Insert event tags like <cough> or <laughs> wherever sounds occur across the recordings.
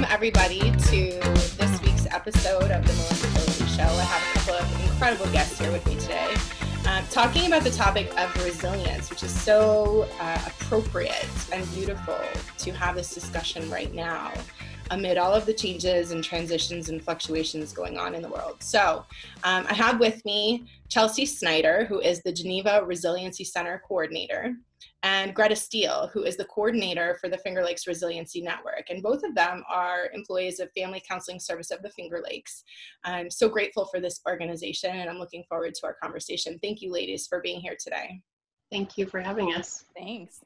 welcome everybody to this week's episode of the Melissa Phillips Show. I have a couple of incredible guests here with me today, um, talking about the topic of resilience, which is so uh, appropriate and beautiful to have this discussion right now amid all of the changes and transitions and fluctuations going on in the world. So, um, I have with me Chelsea Snyder, who is the Geneva Resiliency Center coordinator and Grete Steele, who is the coordinator for the Finger Lakes Resiliency Network. And both of them are employees of Family Counseling Service of the Finger Lakes. I'm so grateful for this organization and I'm looking forward to our conversation. Thank you, ladies, for being here today. Thank you for having us. Thanks.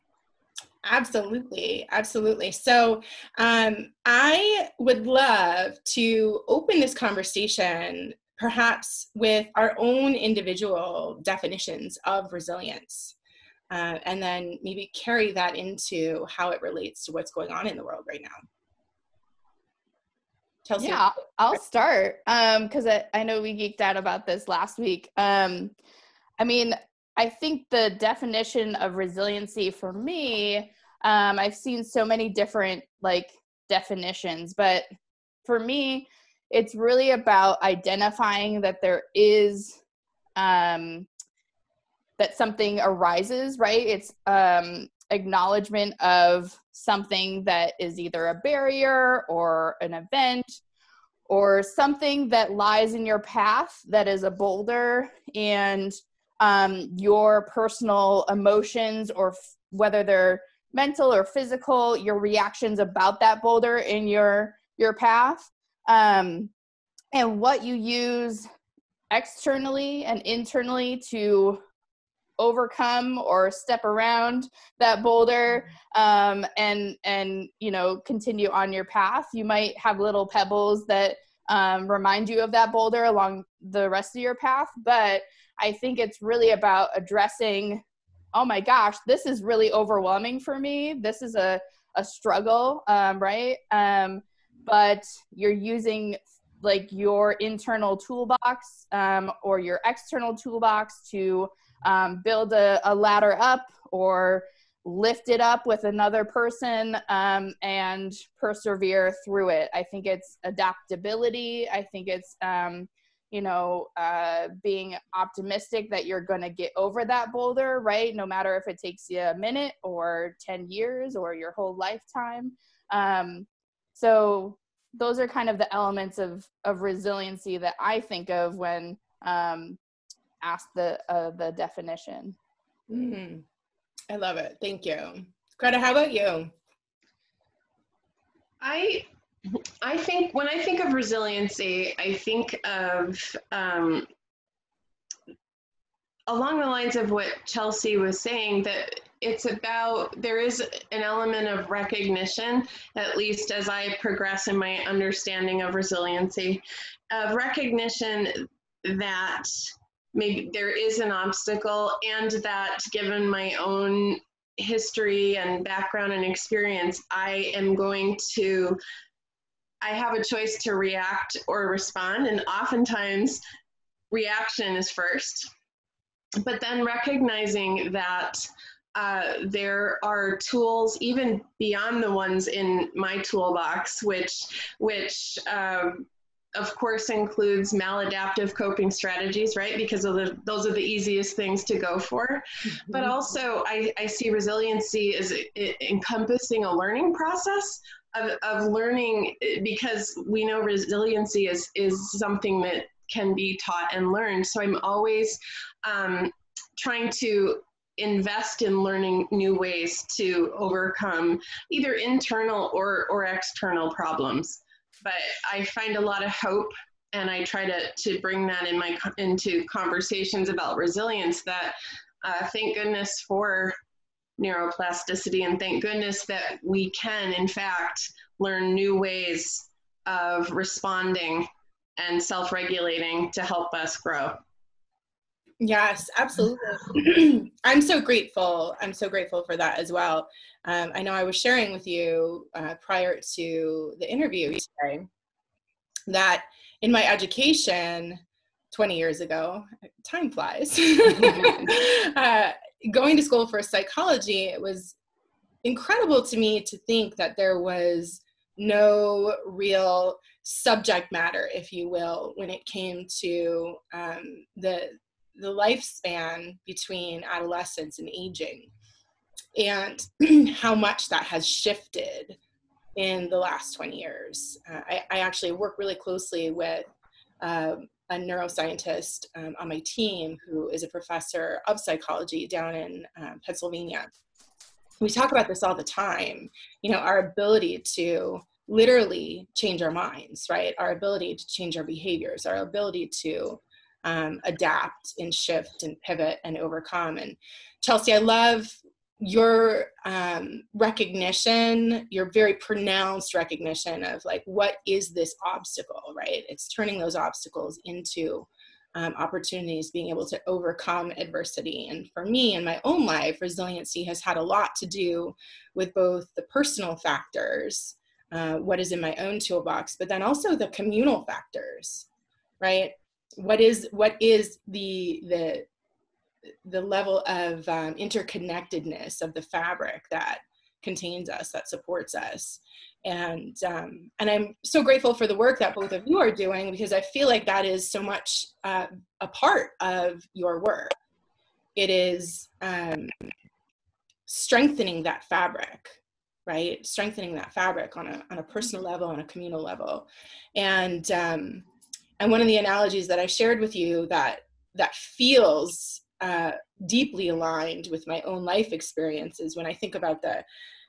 Absolutely, absolutely. So, um, I would love to open this conversation perhaps with our own individual definitions of resilience uh, and then maybe carry that into how it relates to what's going on in the world right now. Chelsea. Yeah, I'll start because um, I, I know we geeked out about this last week. Um, I mean, I think the definition of resiliency for me, um, I've seen so many different like definitions, but for me, it's really about identifying that there is um, that something arises, right? It's um, acknowledgement of something that is either a barrier or an event or something that lies in your path that is a boulder and um, your personal emotions or f- whether they're mental or physical your reactions about that boulder in your your path um, and what you use externally and internally to overcome or step around that boulder um, and and you know continue on your path. You might have little pebbles that um, remind you of that boulder along the rest of your path but i think it's really about addressing oh my gosh this is really overwhelming for me. This is a, a struggle um, right? Um, but you're using like your internal toolbox um, or your external toolbox to um, build a, a, ladder up or lift it up with another person um, and persevere through it. I think it's adaptability. I think it's, um, you know, uh, being optimistic that you're going to get over that boulder, right? No matter if it takes you a minute or 10 years or your whole lifetime. Um, so those are kind of the elements of, of resiliency that I think of when um, ask the uh, the definition. Mm-hmm. I love it. Thank you, Grete. How about you? I I think when I think of resiliency, I think of um, along the lines of what Chelsea was saying that it's about there is an element of recognition at least as i progress in my understanding of resiliency of recognition that maybe there is an obstacle and that given my own history and background and experience i am going to i have a choice to react or respond. And oftentimes reaction is first. But then recognizing that uh, there are tools even beyond the ones in my toolbox which which um, of course includes maladaptive coping strategies right? Because the, those are the easiest things to go for. Mm-hmm. but also I, I see resiliency as encompassing a learning process of, of learning because we know resiliency is is something that can be taught and learned. So i'm always um, trying to invest in learning new ways to overcome either internal or, or external problems but I find a lot of hope and I try to, to bring that in my into conversations about resilience that uh, thank goodness for neuroplasticity and thank goodness that we can in fact learn new ways of responding and self-regulating to help us grow yes absolutely. <clears throat> I'm so grateful i'm so grateful for that as well. Um, I know I was sharing with you uh, prior to the interview today that in my education 20 years ago, time flies, <laughs> <laughs> uh, going to school for psychology, it was incredible to me to think that there was no real subject matter, if you will, when it came to um, the the lifespan between adolescence and aging, and <clears throat> how much that has shifted in the last 20 years. Uh, I, I, actually work really closely with uh, a neuroscientist um, on my team who is a professor of psychology down in um, Pennsylvania. We talk about this all the time, you know, our ability to literally change our minds, right? Our ability to change our behaviors, our ability to um, adapt and shift and pivot and overcome. And Chelsea, I love your um, recognition, your very pronounced recognition of like, what is this obstacle, right? It's turning those obstacles into um, opportunities, being able to overcome adversity. And for me in my own life, resiliency has had a lot to do with both the personal factors, uh, what is in my own toolbox, but then also the communal factors, right? What is what is the the the level of um, interconnectedness of the fabric that contains us, that supports us. And um, and I'm so grateful for the work that both of you are doing because I feel like that is so much uh, a part of your work. It is um, strengthening that fabric, right? Strengthening that fabric on a on a personal level, on a communal level, and um, and one of the analogies that I shared with you that that feels uh, deeply aligned with my own life experiences when I think about the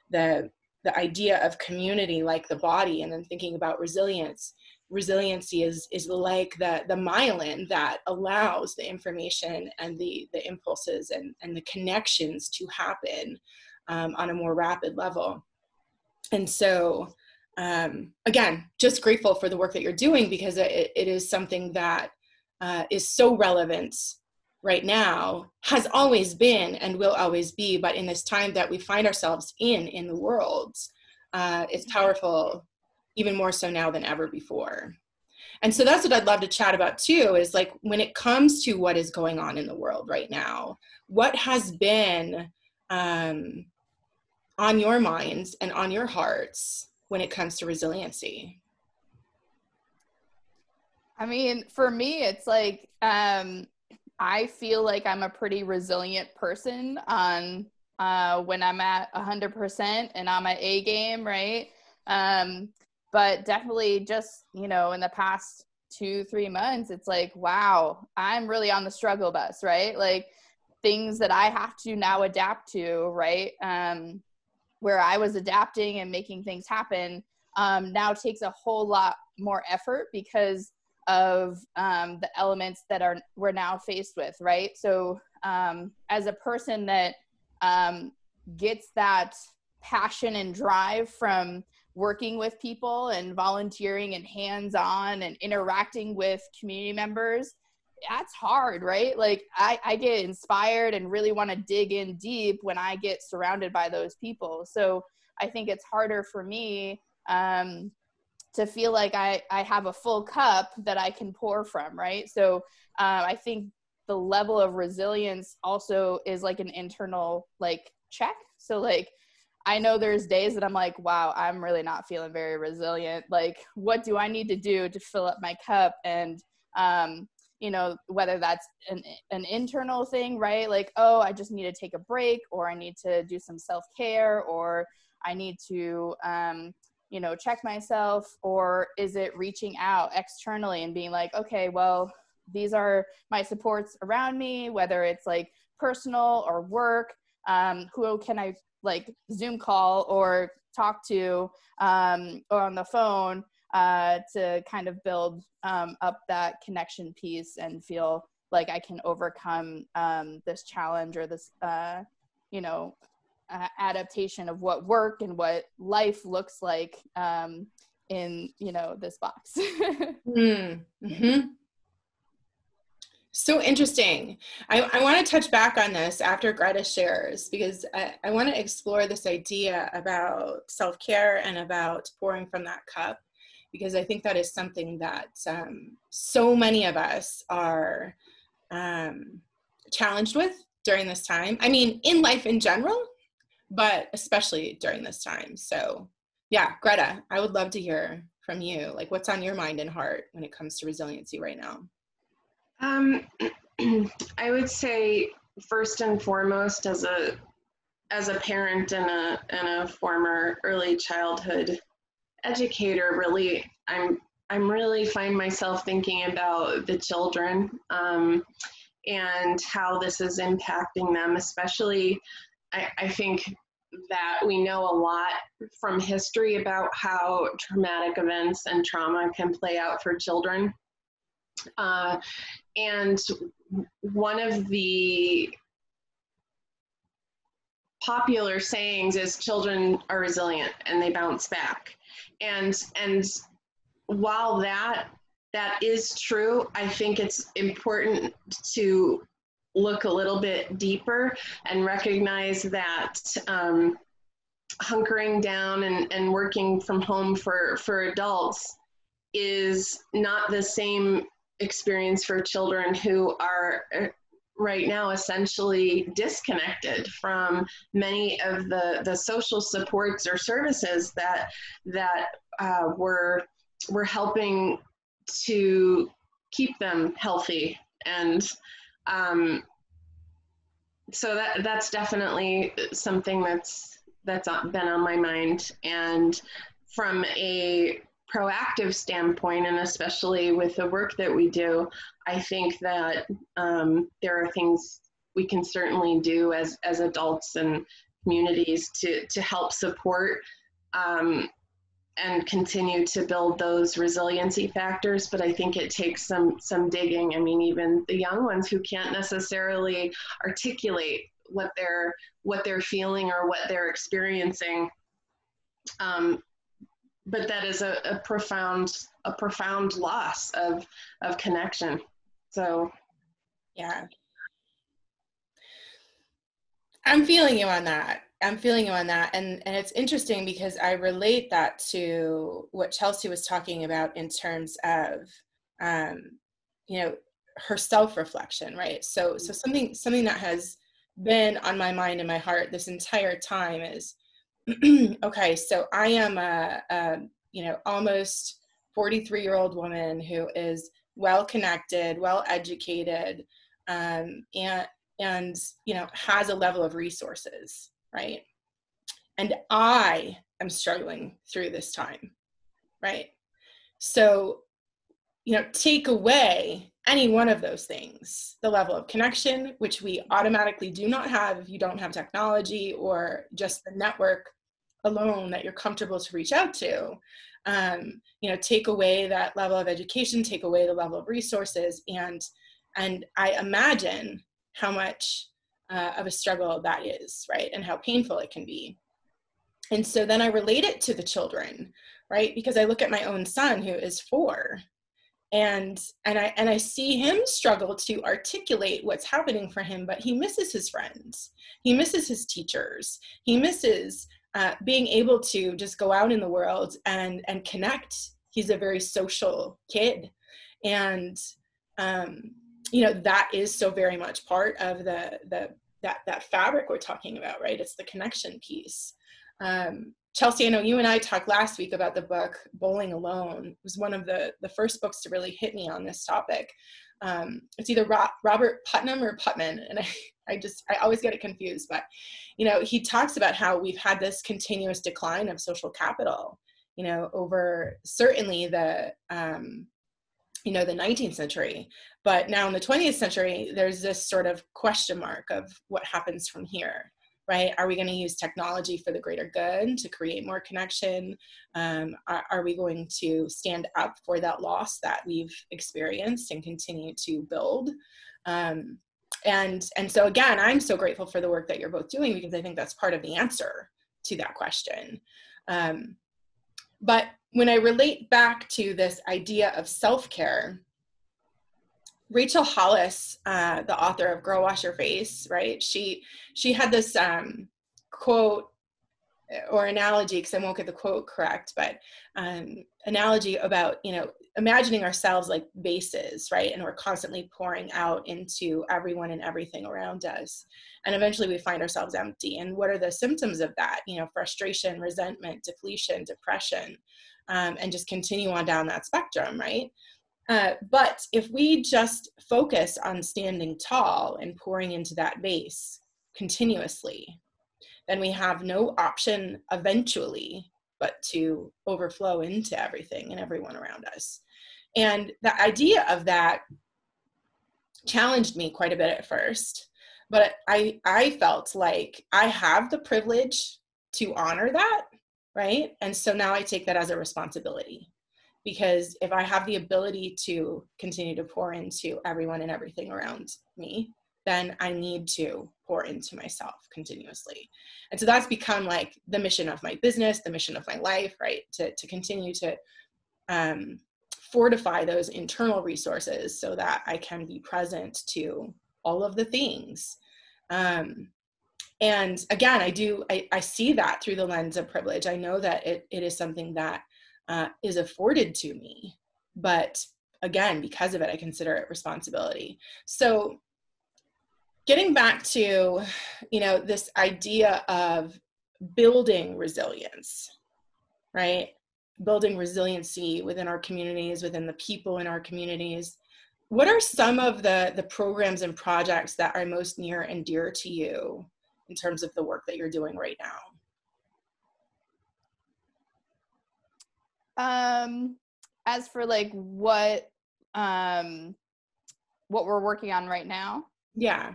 the the idea of community like the body and then thinking about resilience. Resiliency is is like the the myelin that allows the information and the the impulses and and the connections to happen um, on a more rapid level. And so um, again just grateful for the work that you're doing because it, it is something that uh, is so relevant right now has always been and will always be but in this time that we find ourselves in in the world uh, it's powerful even more so now than ever before. And so that's what i'd love to chat about too is like when it comes to what is going on in the world right now what has been um, on your minds and on your hearts when it comes to resiliency i mean for me it's like um I feel like I'm a pretty resilient person on uh, when I'm at 100% and on my A game, right? Um, but definitely just, you know, in the past two, three months, it's like, wow, I'm really on the struggle bus, right? Like things that I have to now adapt to, right? Um, where I was adapting and making things happen um, now takes a whole lot more effort because of um, the elements that are we're now faced with right? So um, as a person that um, gets that passion and drive from working with people and volunteering and hands-on and interacting with community members that's hard right like i, I get inspired and really want to dig in deep when i get surrounded by those people so i think it's harder for me um, to feel like I, I have a full cup that I can pour from, right? So uh, I think the level of resilience also is like an internal like check. So like I know there's days that I'm like, wow, I'm really not feeling very resilient. Like, what do I need to do to fill up my cup? And um, you know, whether that's an an internal thing, right? Like, oh, I just need to take a break, or I need to do some self care, or I need to um, you know check myself or is it reaching out externally and being like okay well these are my supports around me whether it's like personal or work um, who can i like zoom call or talk to um, or on the phone uh, to kind of build um, up that connection piece and feel like i can overcome um, this challenge or this uh, you know uh, adaptation of what work and what life looks like um, in you know this box. Mm, <laughs> hmm so interesting. I, I want to touch back on this after Grete shares because i, I want to explore this idea about self-care and about pouring from that cup because i think that is something that um, so many of us are um, challenged with during this time i mean in life in general but especially during this time. So Yeah, Grete, I would love to hear from you. Like, what's on your mind and heart when it comes to resiliency right now? Um, <clears throat> I would say first and foremost, as a as a parent and a and a former early childhood educator, really, I'm I'm really find myself thinking about the children um, and how this is impacting them, especially. I, I think that we know a lot from history about how traumatic events and trauma can play out for children. Uh, and one of the popular sayings is children are resilient and they bounce back. And, and while that that is true, I think it's important to look a little bit deeper and recognize that um, hunkering down and, and working from home for, for adults is not the same experience for children who are right now essentially disconnected from many of the, the social supports or services that that uh, were were helping to keep them healthy and um, so that that's definitely something that's that's been on my mind. And from a proactive standpoint and especially with the work that we do i think that um, there are things we can certainly do as as adults and communities to to help support um, and continue to build those resiliency factors. But i think it takes some some digging. I mean even the young ones who can't necessarily articulate what they're what they're feeling or what they're experiencing um, but that is a, a profound a profound loss of of connection so yeah i'm feeling you on that I'm feeling you on that. And, and it's interesting because I relate that to what Chelsea was talking about in terms of, um, you know, her self-reflection, right? So, so something, something that has been on my mind and my heart this entire time is, <clears throat> okay, so I am a, a you know, almost 43 year old woman who is well connected, well educated, um, and, and, you know, has a level of resources right? And I am struggling through this time, right? So, you know, take away any one of those things the level of connection, which we automatically do not have if you don't have technology or just the network alone that you're comfortable to reach out to. Um, you know, take away that level of education, take away the level of resources, and and I imagine how much uh, of a struggle that is, right? And how painful it can be. And so then I relate it to the children, right? Because I look at my own son who is four and and I and I see him struggle to articulate what's happening for him, but he misses his friends, he misses his teachers, he misses uh, being able to just go out in the world and and connect. He's a very social kid, and um, you know that is so very much part of the the that that fabric we're talking about right? It's the connection piece. Um, chelsea i know you and i talked last week about the book bowling alone. It was one of the the first books to really hit me on this topic. Um, it's either Ro- robert putnam or putman and i i just i always get it confused but you know he talks about how we've had this continuous decline of social capital you know over certainly the um, you know the 19th century. But now in the 20th century there's this sort of question mark of what happens from here right? Are we going to use technology for the greater good to create more connection? Um, are, are, we going to stand up for that loss that we've experienced and continue to build? Um, and and so again i'm so grateful for the work that you're both doing because i think that's part of the answer to that question um, but when I relate back to this idea of self care, Rachel Hollis, uh, the author of Girl Wash Your Face, right? She she had this um, quote or analogy because I won't get the quote correct, but um, analogy about you know imagining ourselves like vases, right? And we're constantly pouring out into everyone and everything around us, and eventually we find ourselves empty. And what are the symptoms of that? You know, frustration, resentment, depletion, depression, um, and just continue on down that spectrum, right? Uh, but if we just focus on standing tall and pouring into that vase continuously, then we have no option eventually but to overflow into everything and everyone around us. And the idea of that challenged me quite a bit at first, but I I felt like I have the privilege to honor that, right? And so now I take that as a responsibility. Because if I have the ability to continue to pour into everyone and everything around me, then I need to pour into myself continuously. And so that's become like the mission of my business, the mission of my life, right? To, to continue to um, fortify those internal resources so that I can be present to all of the things. Um, and again, I do, I, I see that through the lens of privilege. I know that it, it is something that uh, is afforded to me, but again, because of it, I consider it responsibility. So getting back to you know this idea of building resilience right? Building resiliency within our communities within the people in our communities. What are some of the the programs and projects that are most near and dear to you in terms of the work that you're doing right now? Um as for like what um what we're working on right now? Yeah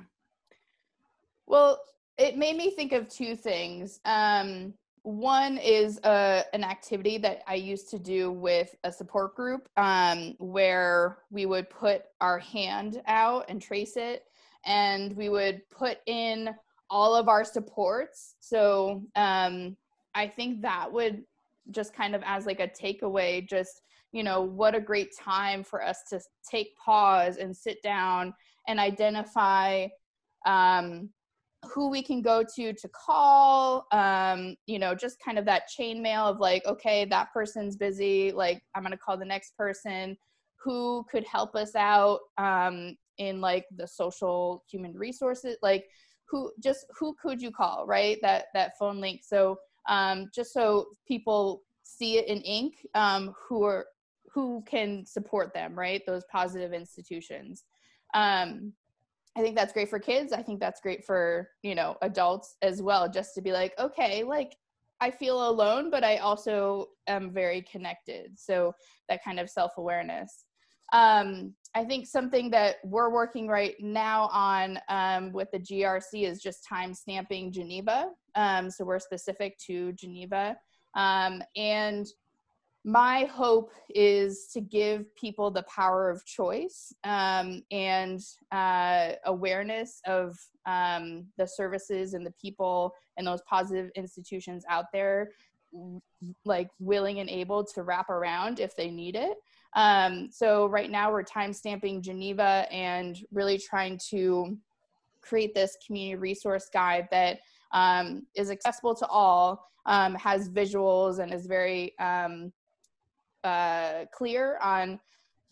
well, it made me think of two things. Um, one is uh, an activity that I used to do with a support group um, where we would put our hand out and trace it, and we would put in all of our supports. So um, I think that would just kind of as like a takeaway, just you know, what a great time for us to take pause and sit down and identify um, who we can go to to call um you know just kind of that chain mail of like okay that person's busy like i'm going to call the next person. Who could help us out um in like the social human resources like who just who could you call right? That that phone link. So um just so people see it in ink um who are who can support them right? Those positive institutions. Um I think that's great for kids. I think that's great for, you know, adults as well, just to be like, okay, like I feel alone, but I also am very connected. So that kind of self awareness. Um, I think something that we're working right now on um, with the GRC is just time stamping Geneva. Um, so we're specific to Geneva. Um, and my hope is to give people the power of choice um, and uh, awareness of um, the services and the people and those positive institutions out there like willing and able to wrap around if they need it. Um, so right now we're time stamping geneva and really trying to create this community resource guide that um, is accessible to all um, has visuals and is very um, uh, clear on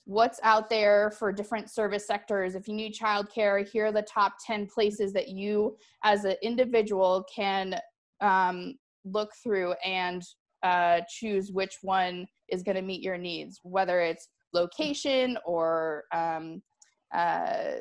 what's out there for different service sectors. If you need childcare, here are the top 10 places that you as an individual can um, look through and uh, choose which one is going to meet your needs, whether it's location or, um, uh,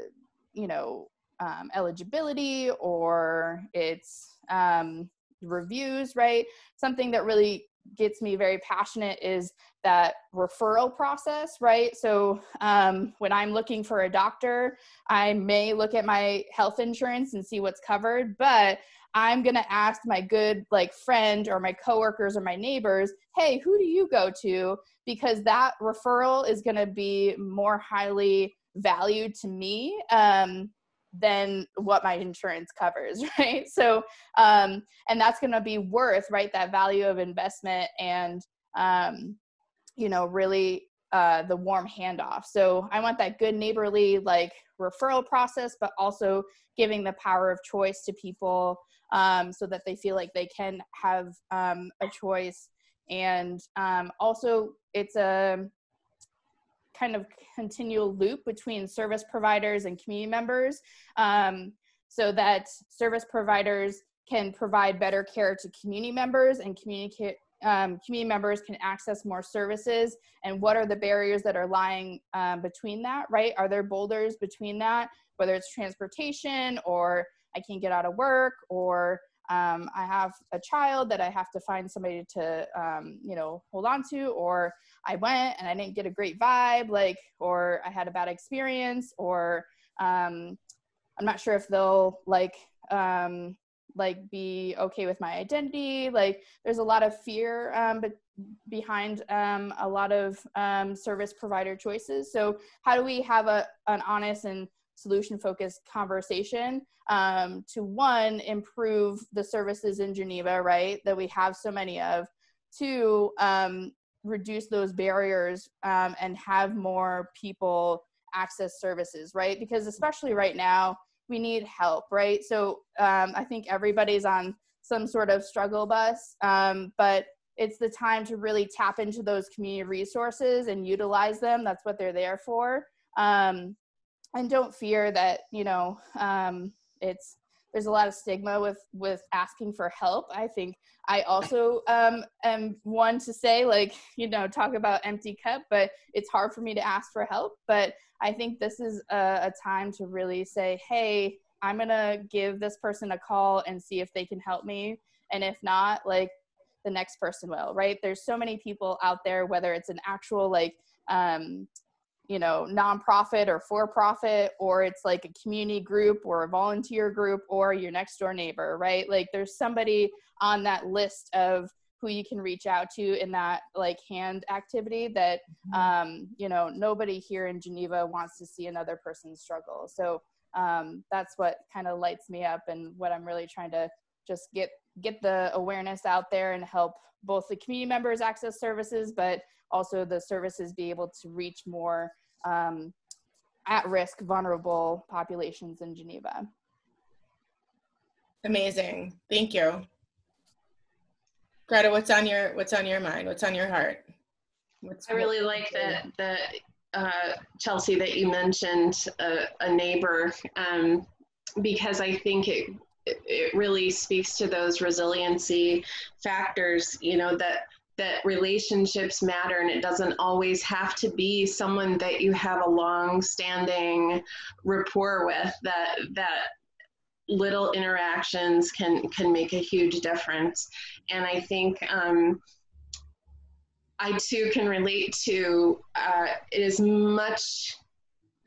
you know, um, eligibility or it's um, reviews, right? Something that really gets me very passionate is that referral process, right? So um, when I'm looking for a doctor, I may look at my health insurance and see what's covered, but I'm gonna ask my good like friend or my coworkers or my neighbors, hey, who do you go to? Because that referral is gonna be more highly valued to me um, than what my insurance covers <laughs> right so um and that's going to be worth right that value of investment and um you know really uh, the warm handoff. So I want that good neighborly like referral process, but also giving the power of choice to people um, so that they feel like they can have um, a choice. And um, also, it's a kind of continual loop between service providers and community members um, so that service providers can provide better care to community members and communicate um, community members can access more services. And what are the barriers that are lying um, between that right? Are there boulders between that whether it's transportation or i can't get out of work or um, i have a child that i have to find somebody to um, you know hold on to or i went and i didn't get a great vibe like or i had a bad experience or um, i'm not sure if they'll like um, like be okay with my identity. Like there's a lot of fear um, behind um, a lot of service provider choices. So how do we have a, an honest and solution focused conversation um, to one improve the services in geneva right that we have so many of two um, reduce those barriers um, and have more people access services right because especially right now we need help, right? So um, I think everybody's on some sort of struggle bus, um, but it's the time to really tap into those community resources and utilize them. That's what they're there for. Um, and don't fear that, you know, um, it's, there's a lot of stigma with with asking for help i think i also um, am one to say like you know talk about empty cup but it's hard for me to ask for help but I think this is a, a time to really say, hey, I'm to give this person a call and see if they can help me. And if not, like the next person will, right? There's so many people out there, whether it's an actual, like, um, you know, nonprofit or for profit, or it's like a community group or a volunteer group or your next door neighbor, right? Like there's somebody on that list of who you can reach out to in that like hand activity that mm-hmm. um, you know nobody here in geneva wants to see another person struggle so um, that's what kind of lights me up and what i'm really trying to just get get the awareness out there and help both the community members access services but also the services be able to reach more um, at risk vulnerable populations in geneva amazing thank you Grete, what's on your what's on your mind? What's on your heart? What's, I really like that that uh, Chelsea that you mentioned a, a neighbor um, because I think it it really speaks to those resiliency factors. You know that that relationships matter and it doesn't always have to be someone that you have a long standing rapport with that that little interactions can can make a huge difference and i think um, i too can relate to uh, it is much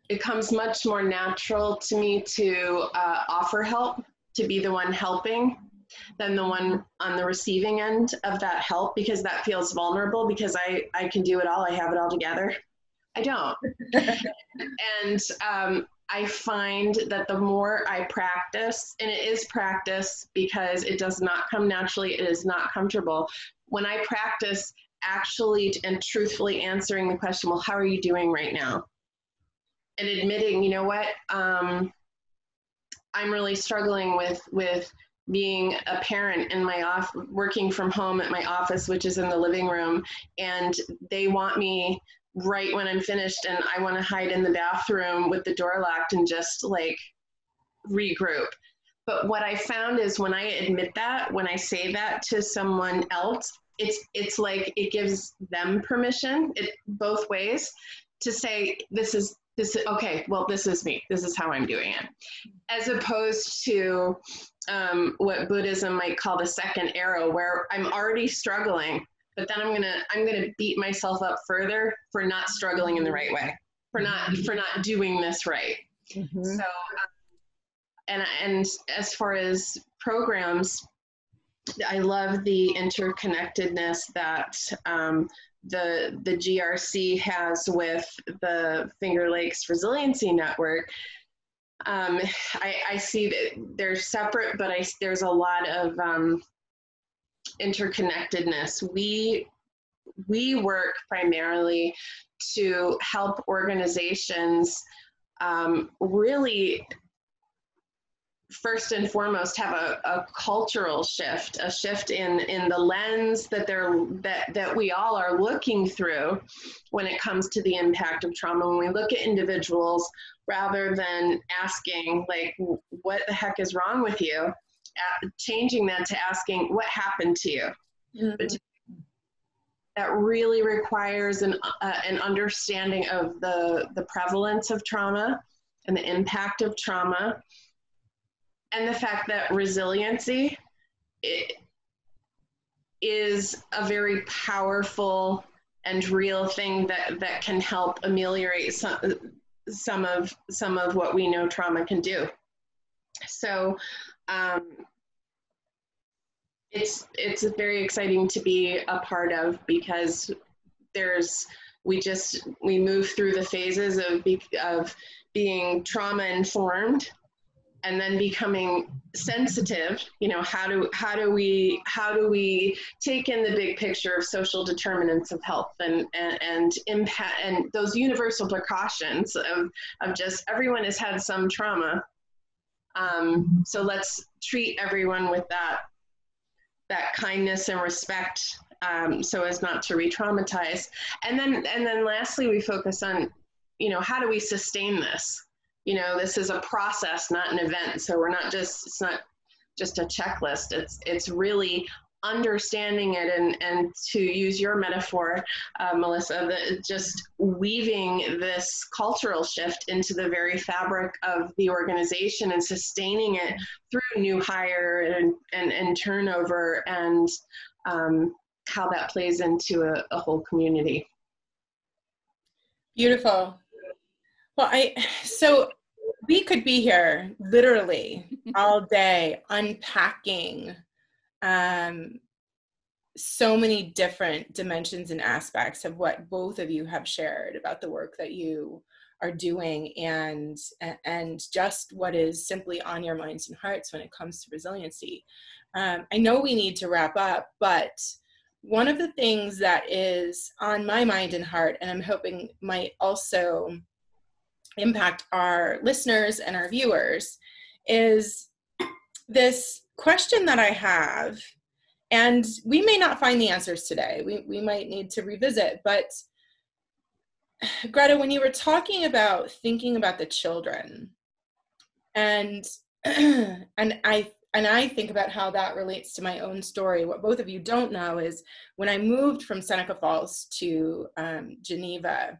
it comes much more natural to me to uh, offer help to be the one helping than the one on the receiving end of that help because that feels vulnerable because i i can do it all i have it all together i don't <laughs> and um, I find that the more I practice, and it is practice because it does not come naturally, it is not comfortable. When I practice actually and truthfully answering the question, well, how are you doing right now? And admitting, you know what, um, I'm really struggling with with being a parent in my off working from home at my office, which is in the living room, and they want me right when I'm finished and I want to hide in the bathroom with the door locked and just like regroup. But what I found is when I admit that, when I say that to someone else, it's it's like it gives them permission, it both ways, to say this is this okay, well this is me, this is how I'm doing it, as opposed to um, what Buddhism might call the second arrow, where I'm already struggling but then i'm gonna i'm gonna beat myself up further for not struggling in the right way for not for not doing this right. Mm-hmm. so um, and and as far as programs i love the interconnectedness that um, the the grc has with the finger lakes resiliency network um, I, I, see that they're separate, but I, there's a lot of um, interconnectedness. We we work primarily to help organizations um, really first and foremost have a, a cultural shift a shift in in the lens that they're that that we all are looking through when it comes to the impact of trauma. When we look at individuals rather than asking like what the heck is wrong with you? Changing that to asking what happened to you? Mm-hmm. that really requires an, uh, an understanding of the the prevalence of trauma and the impact of trauma and the fact that resiliency is a very powerful and real thing that, that can help ameliorate some, some of some of what we know trauma can do. So um, it's it's very exciting to be a part of because there's we just we move through the phases of be, of being trauma informed and then becoming sensitive you know how do how do we how do we take in the big picture of social determinants of health and and, and impact and those universal precautions of of just everyone has had some trauma. Um, so let's treat everyone with that that kindness and respect um, so as not to re-traumatize. And then and then lastly we focus on you know how do we sustain this you know this is a process not an event. So we're not just it's not just a checklist. It's it's really understanding it and and to use your metaphor uh, melissa the, just weaving this cultural shift into the very fabric of the organization and sustaining it through new hire and and, and turnover and um, how that plays into a, a whole community. Beautiful. Well, I so we could be here literally <laughs> all day unpacking um, so many different dimensions and aspects of what both of you have shared about the work that you are doing and and just what is simply on your minds and hearts when it comes to resiliency. Um, I know we need to wrap up, but one of the things that is on my mind and heart, and I'm hoping might also impact our listeners and our viewers is this question that I have, and we may not find the answers today. We, we might need to revisit, but Grete, when you were talking about thinking about the children, and <clears throat> and I and I think about how that relates to my own story. What both of you don't know is when I moved from Seneca Falls to um, Geneva,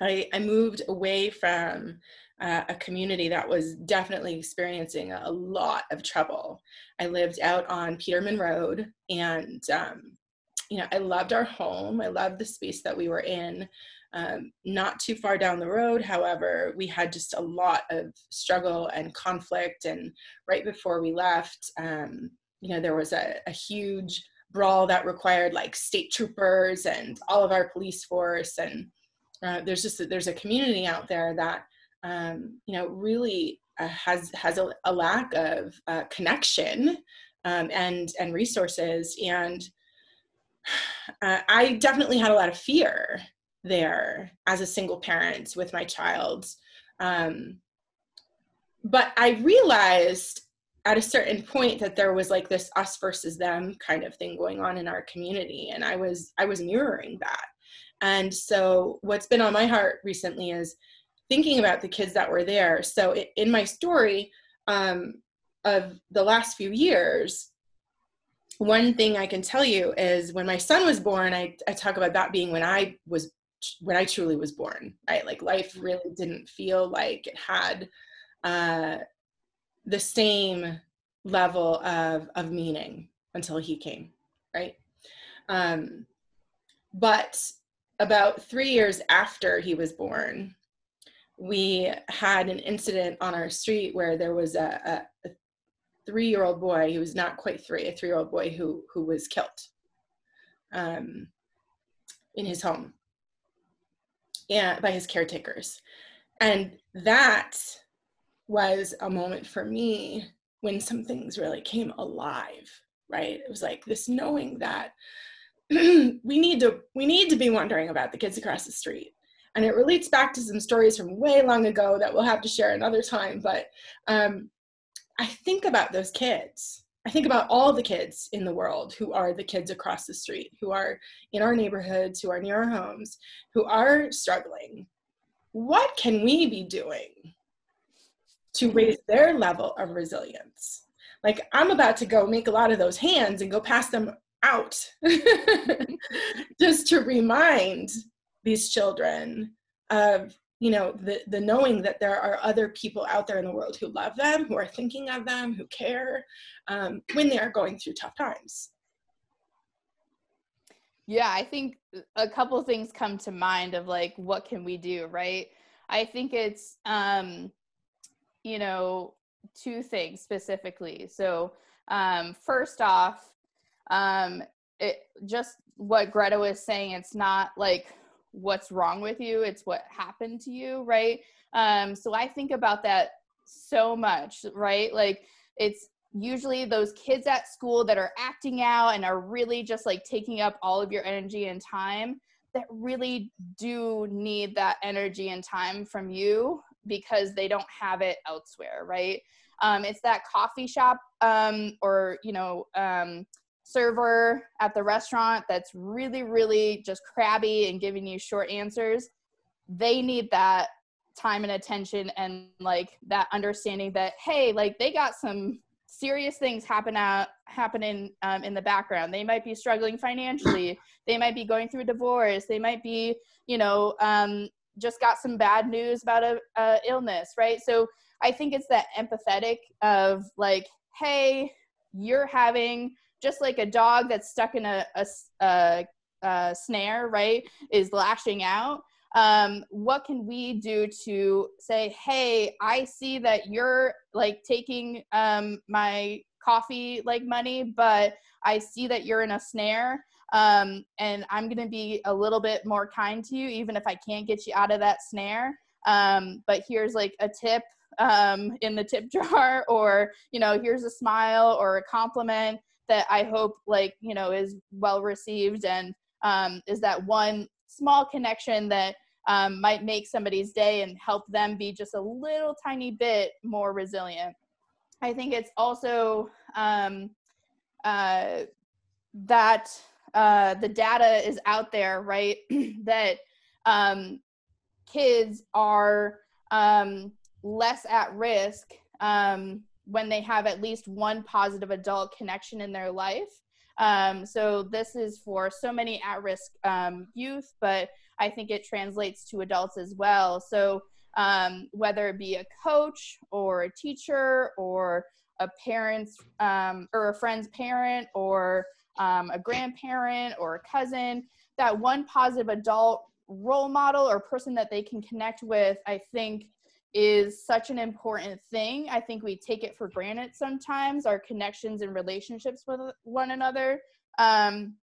I, I moved away from uh, a community that was definitely experiencing a lot of trouble. I lived out on Peterman Road, and um, you know, I loved our home. I loved the space that we were in. Um, not too far down the road, however, we had just a lot of struggle and conflict. And right before we left, um, you know, there was a, a huge brawl that required like state troopers and all of our police force and uh, there's just a, there's a community out there that um, you know really uh, has has a, a lack of uh, connection um, and and resources. And <sighs> uh, I definitely had a lot of fear there as a single parent with my child. Um, but I realized at a certain point that there was like this us versus them kind of thing going on in our community. And i was i was mirroring that and so, what's been on my heart recently is thinking about the kids that were there. So, in my story um, of the last few years, one thing I can tell you is when my son was born, I, I talk about that being when I was when I truly was born, right? Like life really didn't feel like it had uh, the same level of of meaning until he came, right? Um, but about three years after he was born, we had an incident on our street where there was a, a, a three-year-old boy, he was not quite three, a three-year-old boy who who was killed um, in his home and by his caretakers. And that was a moment for me when some things really came alive, right? It was like this knowing that <clears throat> we need to we need to be wondering about the kids across the street. And it relates back to some stories from way long ago that we'll have to share another time but um, i think about those kids. I think about all the kids in the world who are the kids across the street who are in our neighborhoods who are near our homes who are struggling. What can we be doing to raise their level of resilience? Like i'm about to go make a lot of those hands and go pass them out <laughs> just to remind these children of you know the the knowing that there are other people out there in the world who love them who are thinking of them who care um, when they are going through tough times. Yeah i think a couple things come to mind of like what can we do right? I think it's um you know two things specifically. So um first off um it just what Grete was saying it's not like what's wrong with you it's what happened to you right? Um so i think about that so much right? Like it's usually those kids at school that are acting out and are really just like taking up all of your energy and time that really do need that energy and time from you because they don't have it elsewhere right? Um, it's that coffee shop um, or you know um, server at the restaurant that's really, really just crabby and giving you short answers, they need that time and attention and like that understanding that hey, like they got some serious things happen out happening um, in the background. They might be struggling financially. They might be going through a divorce. They might be, you know, um, just got some bad news about a, a illness, right? So I think it's that empathetic of like, hey, you're having just like a dog that's stuck in a, a, a, a snare, right, is lashing out. Um, what can we do to say, hey, I see that you're like taking um, my coffee like money, but I see that you're in a snare. Um, and I'm going to be a little bit more kind to you, even if I can't get you out of that snare. Um, but here's like a tip um, in the tip <laughs> jar, or, you know, here's a smile or a compliment that I hope like you know is well received and um, is that one small connection that um, might make somebody's day and help them be just a little tiny bit more resilient. I think it's also um, uh, that uh, the data is out there, right? <clears throat> that um, kids are um, less at risk um, when they have at least one positive adult connection in their life. Um, so this is for so many at-risk um, youth, but I think it translates to adults as well. So um, whether it be a coach or a teacher or a parent's um, or a friend's parent or um, a grandparent or a cousin, that one positive adult role model or person that they can connect with, I think is such an important thing. I think we take it for granted sometimes, our connections and relationships with one another. Um,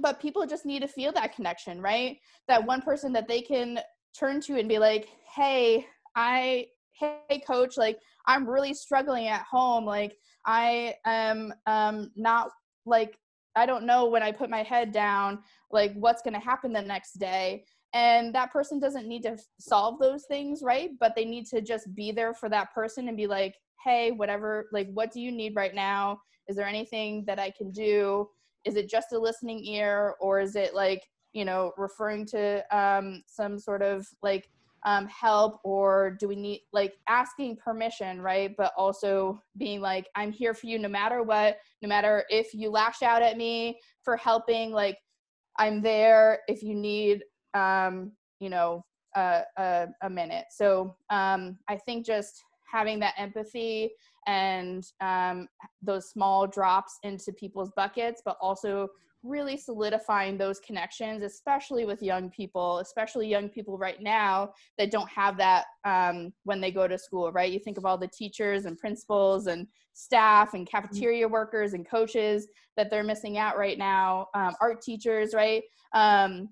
but people just need to feel that connection, right? That one person that they can turn to and be like, hey, I, hey, coach, like, I'm really struggling at home. Like, I am um, not like, I don't know when I put my head down, like, what's going to happen the next day and that person doesn't need to solve those things right? But they need to just be there for that person and be like hey whatever like what do you need right now? Is there anything that i can do? Is it just a listening ear or is it like you know referring to um, some sort of like um, help or do we need like asking permission right? But also being like i'm here for you no matter what no matter if you lash out at me for helping like i'm there if you need um, you know, a, a, a minute. So um, I think just having that empathy and um, those small drops into people's buckets, but also really solidifying those connections, especially with young people, especially young people right now that don't have that um, when they go to school, right? You think of all the teachers and principals and staff and cafeteria workers and coaches that they're missing out right now, um, art teachers, right? Um,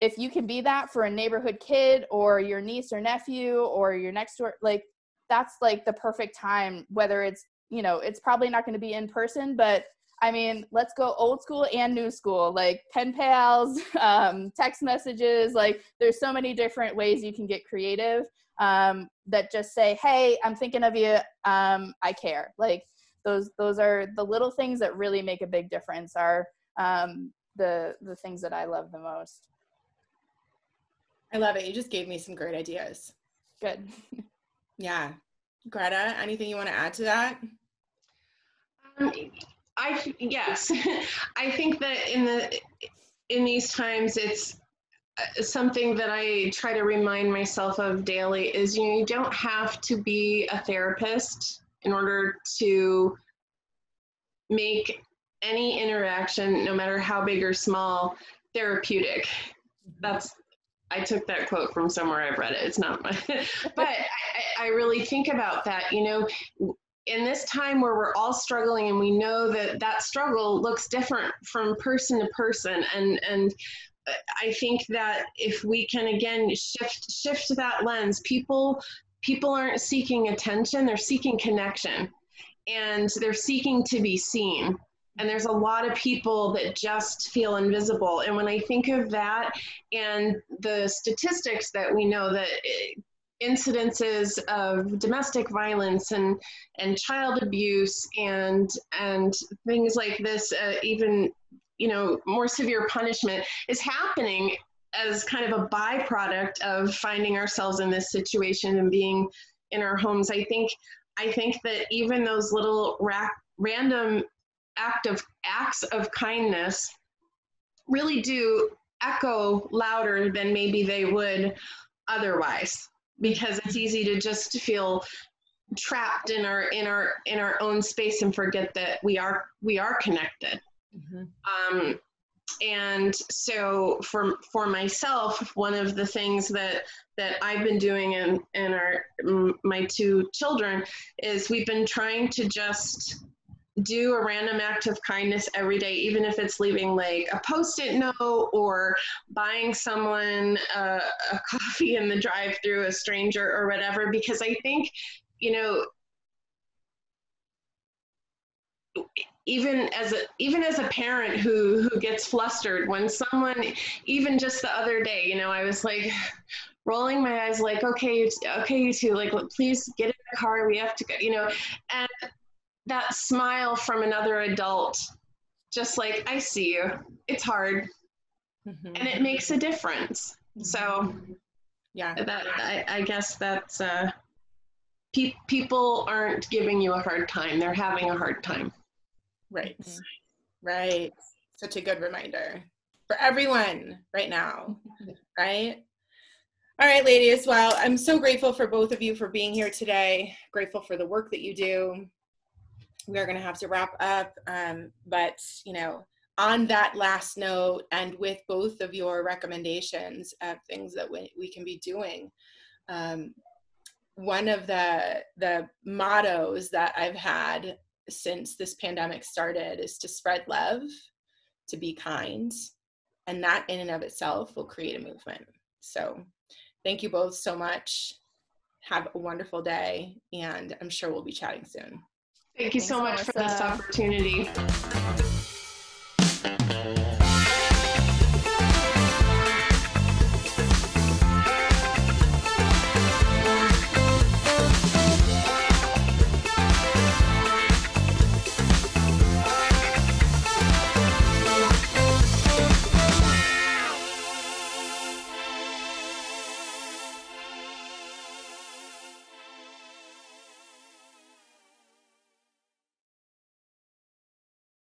if you can be that for a neighborhood kid or your niece or nephew or your next door like that's like the perfect time whether it's you know it's probably not going to be in person but I mean, let's go old school and new school, like pen pals, <laughs> um, text messages. Like, there's so many different ways you can get creative um, that just say, "Hey, I'm thinking of you. Um, I care." Like those, those are the little things that really make a big difference. Are um, the the things that I love the most. I love it. You just gave me some great ideas. Good. yeah, Grete, anything you want to add to that? Um, I yes, <laughs> I think that in the in these times it's uh, something that I try to remind myself of daily is you, know, you don't have to be a therapist in order to make any interaction, no matter how big or small, therapeutic. That's I took that quote from somewhere I've read it. It's not my, <laughs> but <laughs> I, I really think about that. You know, in this time where we're all struggling and we know that that struggle looks different from person to person and and uh, i think that if we can again shift shift that lens people people aren't seeking attention they're seeking connection and they're seeking to be seen and there's a lot of people that just feel invisible. And when i think of that and the statistics that we know that incidences of domestic violence and and child abuse and and things like this uh, even you know more severe punishment is happening as kind of a byproduct of finding ourselves in this situation and being in our homes. I think i think that even those little ra- random act of acts of kindness really do echo louder than maybe they would otherwise because it's easy to just feel trapped in our in our in our own space and forget that we are we are connected mm-hmm. um, and so for for myself one of the things that that i've been doing in in our my two children is we've been trying to just do a random act of kindness every day, even if it's leaving like a post it note or buying someone uh, a, a <laughs> coffee in the drive through, a stranger or whatever, because I think, you know, even as a even as a parent who who gets flustered when someone even just the other day you know i was like <sighs> rolling my eyes like okay okay you two like please get in the car we have to go you know and that smile from another adult, just like, I see you. It's hard. Mm-hmm. And it makes a difference. Mm-hmm. So, yeah, that I, I guess that's uh, pe- people aren't giving you a hard time; they're having a hard time. Right, mm-hmm. right. Such a good reminder for everyone right now, right? All right, ladies. Well, I'm so grateful for both of you for being here today. Grateful for the work that you do we are going to have to wrap up. Um, but, you know, on that last note, and with both of your recommendations of things that we, we can be doing, um, one of the the mottos that I've had since this pandemic started is to spread love, to be kind, and that in and of itself will create a movement. So, thank you both so much. Have a wonderful day, and I'm sure we'll be chatting soon. Thank you Thanks, so much Melissa. for this opportunity.